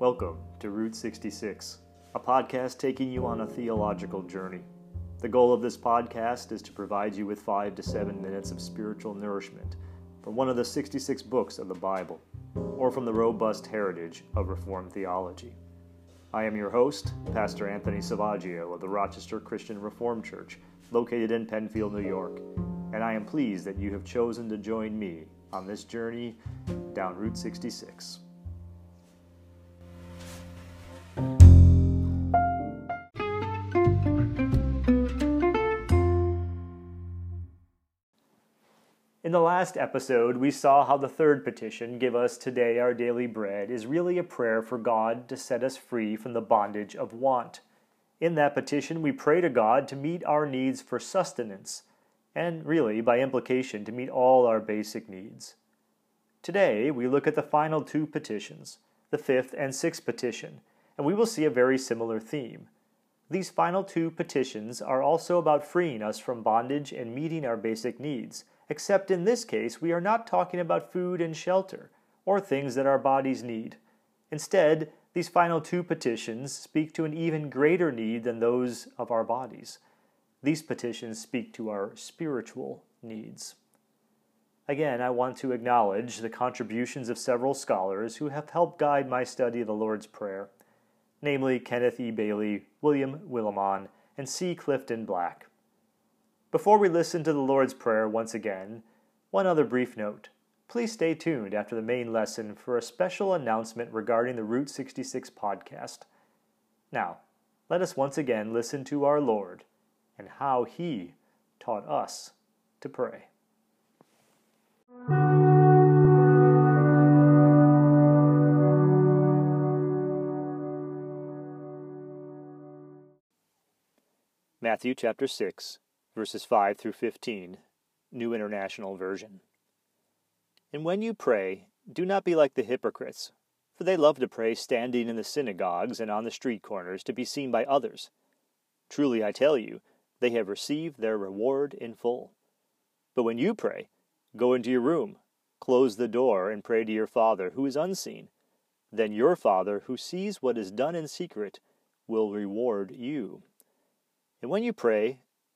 Welcome to Route 66, a podcast taking you on a theological journey. The goal of this podcast is to provide you with five to seven minutes of spiritual nourishment from one of the 66 books of the Bible, or from the robust heritage of Reformed theology. I am your host, Pastor Anthony Savaggio of the Rochester Christian Reformed Church, located in Penfield, New York, and I am pleased that you have chosen to join me on this journey down Route 66. In the last episode, we saw how the third petition, Give us today our daily bread, is really a prayer for God to set us free from the bondage of want. In that petition, we pray to God to meet our needs for sustenance, and really, by implication, to meet all our basic needs. Today, we look at the final two petitions, the fifth and sixth petition, and we will see a very similar theme. These final two petitions are also about freeing us from bondage and meeting our basic needs except in this case we are not talking about food and shelter, or things that our bodies need. Instead, these final two petitions speak to an even greater need than those of our bodies. These petitions speak to our spiritual needs. Again, I want to acknowledge the contributions of several scholars who have helped guide my study of the Lord's Prayer, namely Kenneth E. Bailey, William Willimon, and C. Clifton Black. Before we listen to the Lord's Prayer once again, one other brief note. Please stay tuned after the main lesson for a special announcement regarding the Route 66 podcast. Now, let us once again listen to our Lord and how He taught us to pray. Matthew chapter 6 verses 5 through 15, New International Version. And when you pray, do not be like the hypocrites, for they love to pray standing in the synagogues and on the street corners to be seen by others. Truly I tell you, they have received their reward in full. But when you pray, go into your room, close the door, and pray to your Father who is unseen. Then your Father, who sees what is done in secret, will reward you. And when you pray,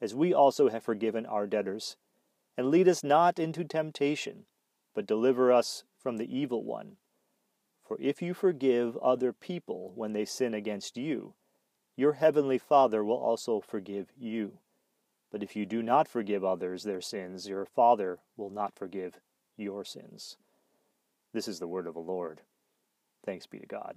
as we also have forgiven our debtors. And lead us not into temptation, but deliver us from the evil one. For if you forgive other people when they sin against you, your heavenly Father will also forgive you. But if you do not forgive others their sins, your Father will not forgive your sins. This is the word of the Lord. Thanks be to God.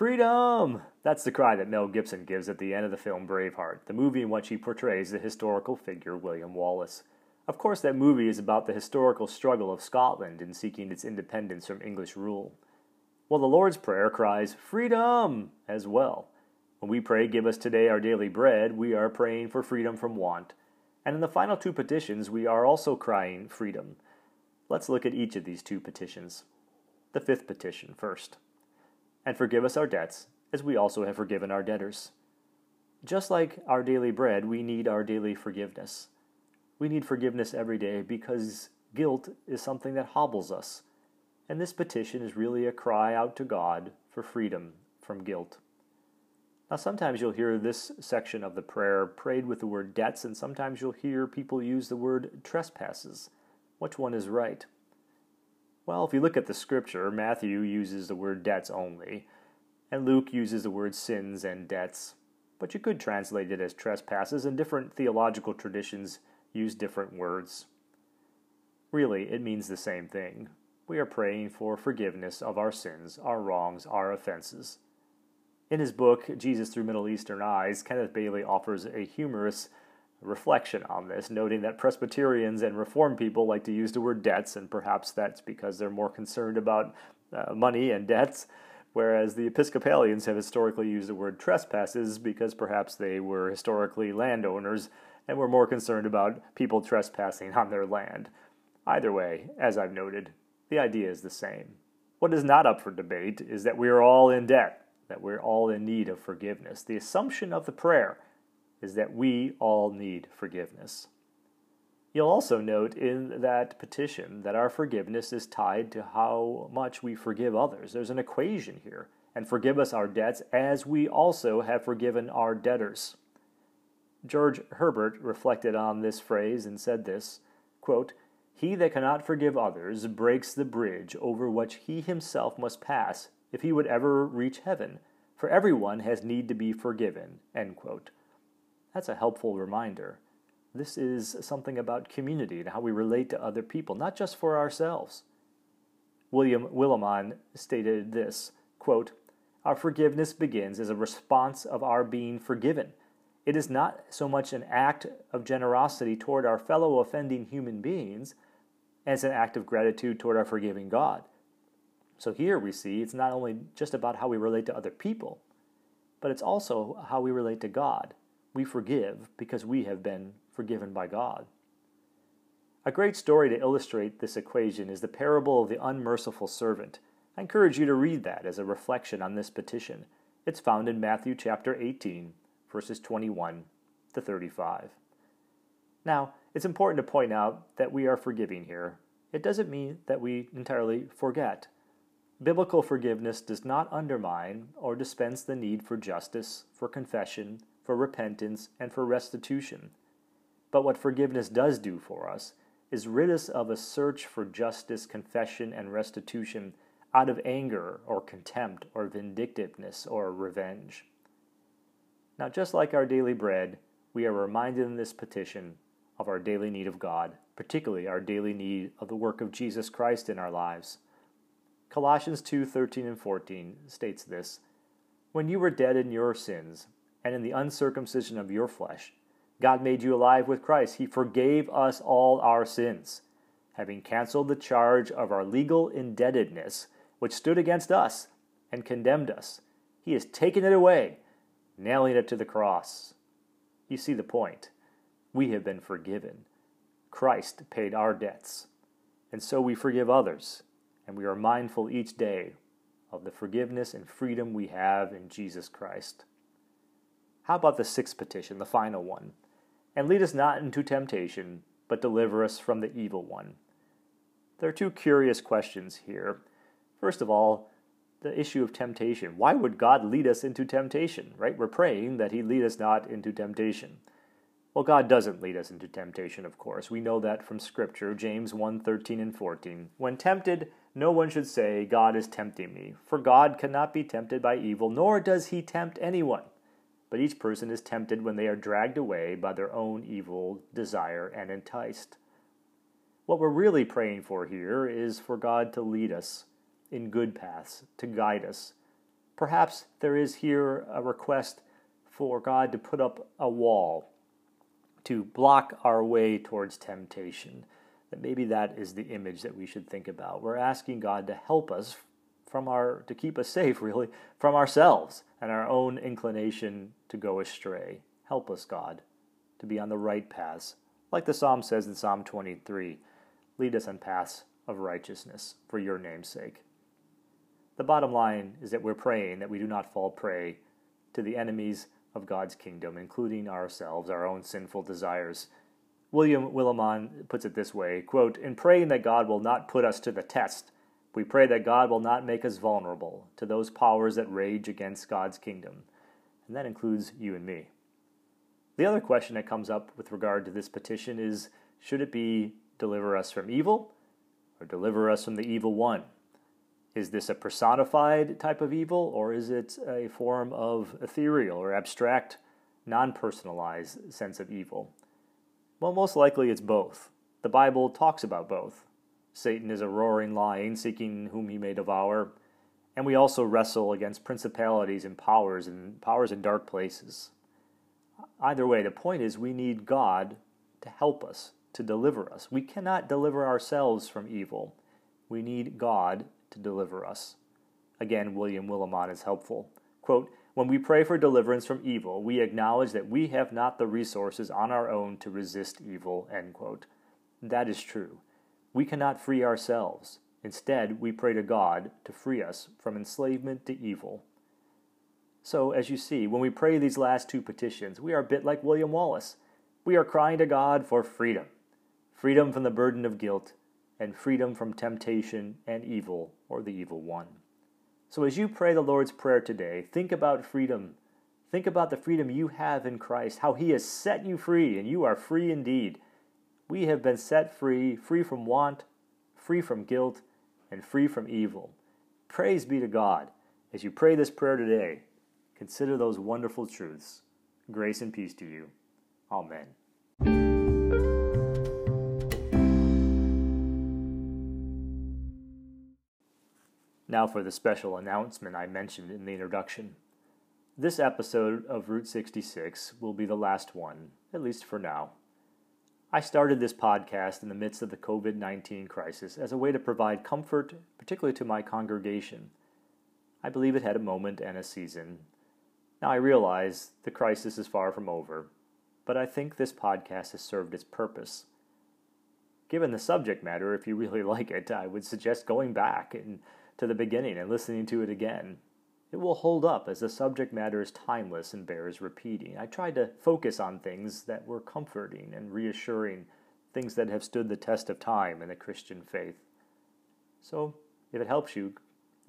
Freedom! That's the cry that Mel Gibson gives at the end of the film Braveheart, the movie in which he portrays the historical figure William Wallace. Of course, that movie is about the historical struggle of Scotland in seeking its independence from English rule. Well, the Lord's Prayer cries, Freedom! as well. When we pray, Give us today our daily bread, we are praying for freedom from want. And in the final two petitions, we are also crying freedom. Let's look at each of these two petitions. The fifth petition first and forgive us our debts, as we also have forgiven our debtors. Just like our daily bread, we need our daily forgiveness. We need forgiveness every day because guilt is something that hobbles us. And this petition is really a cry out to God for freedom from guilt. Now, sometimes you'll hear this section of the prayer prayed with the word debts, and sometimes you'll hear people use the word trespasses. Which one is right? Well, if you look at the scripture, Matthew uses the word debts only, and Luke uses the word sins and debts. But you could translate it as trespasses, and different theological traditions use different words. Really, it means the same thing. We are praying for forgiveness of our sins, our wrongs, our offenses. In his book, Jesus Through Middle Eastern Eyes, Kenneth Bailey offers a humorous reflection on this, noting that Presbyterians and Reformed people like to use the word debts, and perhaps that's because they're more concerned about uh, money and debts, whereas the Episcopalians have historically used the word trespasses because perhaps they were historically landowners and were more concerned about people trespassing on their land. Either way, as I've noted, the idea is the same. What is not up for debate is that we are all in debt, that we're all in need of forgiveness. The assumption of the prayer is that we all need forgiveness. You'll also note in that petition that our forgiveness is tied to how much we forgive others. There's an equation here. And forgive us our debts as we also have forgiven our debtors. George Herbert reflected on this phrase and said this quote, He that cannot forgive others breaks the bridge over which he himself must pass if he would ever reach heaven, for everyone has need to be forgiven. End quote. That's a helpful reminder. This is something about community and how we relate to other people, not just for ourselves. William Willimon stated this quote, Our forgiveness begins as a response of our being forgiven. It is not so much an act of generosity toward our fellow offending human beings as an act of gratitude toward our forgiving God. So here we see it's not only just about how we relate to other people, but it's also how we relate to God we forgive because we have been forgiven by God. A great story to illustrate this equation is the parable of the unmerciful servant. I encourage you to read that as a reflection on this petition. It's found in Matthew chapter 18, verses 21 to 35. Now, it's important to point out that we are forgiving here. It doesn't mean that we entirely forget. Biblical forgiveness does not undermine or dispense the need for justice, for confession, for repentance, and for restitution. But what forgiveness does do for us is rid us of a search for justice, confession, and restitution out of anger or contempt or vindictiveness or revenge. Now, just like our daily bread, we are reminded in this petition of our daily need of God, particularly our daily need of the work of Jesus Christ in our lives. Colossians 2:13 and 14 states this, "When you were dead in your sins and in the uncircumcision of your flesh. God made you alive with Christ. He forgave us all our sins, having canceled the charge of our legal indebtedness, which stood against us and condemned us. He has taken it away, nailing it to the cross. You see the point. We have been forgiven. Christ paid our debts, and so we forgive others, and we are mindful each day of the forgiveness and freedom we have in Jesus Christ. How about the sixth petition, the final one? And lead us not into temptation, but deliver us from the evil one. There are two curious questions here. First of all, the issue of temptation. Why would God lead us into temptation, right? We're praying that He lead us not into temptation. Well, God doesn't lead us into temptation, of course. We know that from Scripture, James 1 13 and 14. When tempted, no one should say, God is tempting me, for God cannot be tempted by evil, nor does He tempt anyone but each person is tempted when they are dragged away by their own evil desire and enticed. What we're really praying for here is for God to lead us in good paths, to guide us. Perhaps there is here a request for God to put up a wall to block our way towards temptation. That maybe that is the image that we should think about. We're asking God to help us from our to keep us safe really from ourselves and our own inclination to go astray. Help us, God, to be on the right paths. Like the psalm says in Psalm 23, lead us on paths of righteousness for your name's sake. The bottom line is that we're praying that we do not fall prey to the enemies of God's kingdom, including ourselves, our own sinful desires. William Willimon puts it this way quote, In praying that God will not put us to the test, we pray that God will not make us vulnerable to those powers that rage against God's kingdom, and that includes you and me. The other question that comes up with regard to this petition is should it be deliver us from evil or deliver us from the evil one? Is this a personified type of evil or is it a form of ethereal or abstract, non personalized sense of evil? Well, most likely it's both. The Bible talks about both. Satan is a roaring lion seeking whom he may devour. And we also wrestle against principalities and powers and powers in dark places. Either way, the point is we need God to help us, to deliver us. We cannot deliver ourselves from evil. We need God to deliver us. Again, William Willimon is helpful. Quote, when we pray for deliverance from evil, we acknowledge that we have not the resources on our own to resist evil. End quote. That is true. We cannot free ourselves. Instead, we pray to God to free us from enslavement to evil. So, as you see, when we pray these last two petitions, we are a bit like William Wallace. We are crying to God for freedom freedom from the burden of guilt, and freedom from temptation and evil or the evil one. So, as you pray the Lord's Prayer today, think about freedom. Think about the freedom you have in Christ, how He has set you free, and you are free indeed. We have been set free, free from want, free from guilt, and free from evil. Praise be to God. As you pray this prayer today, consider those wonderful truths. Grace and peace to you. Amen. Now for the special announcement I mentioned in the introduction. This episode of Route 66 will be the last one, at least for now. I started this podcast in the midst of the COVID 19 crisis as a way to provide comfort, particularly to my congregation. I believe it had a moment and a season. Now I realize the crisis is far from over, but I think this podcast has served its purpose. Given the subject matter, if you really like it, I would suggest going back and to the beginning and listening to it again. It will hold up as the subject matter is timeless and bears repeating. I tried to focus on things that were comforting and reassuring, things that have stood the test of time in the Christian faith. So, if it helps you,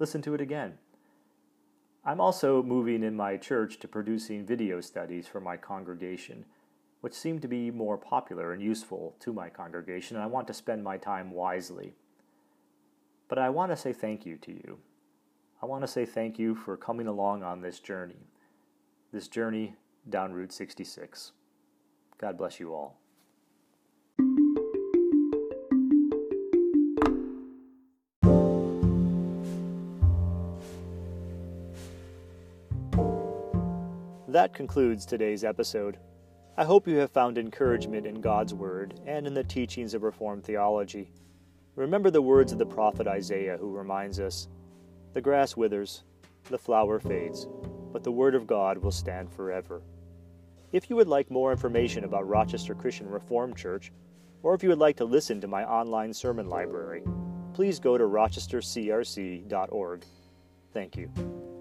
listen to it again. I'm also moving in my church to producing video studies for my congregation, which seem to be more popular and useful to my congregation, and I want to spend my time wisely. But I want to say thank you to you. I want to say thank you for coming along on this journey, this journey down Route 66. God bless you all. That concludes today's episode. I hope you have found encouragement in God's Word and in the teachings of Reformed theology. Remember the words of the prophet Isaiah, who reminds us The grass withers, the flower fades, but the word of God will stand forever. If you would like more information about Rochester Christian Reformed Church, or if you would like to listen to my online sermon library, please go to rochestercrc.org. Thank you.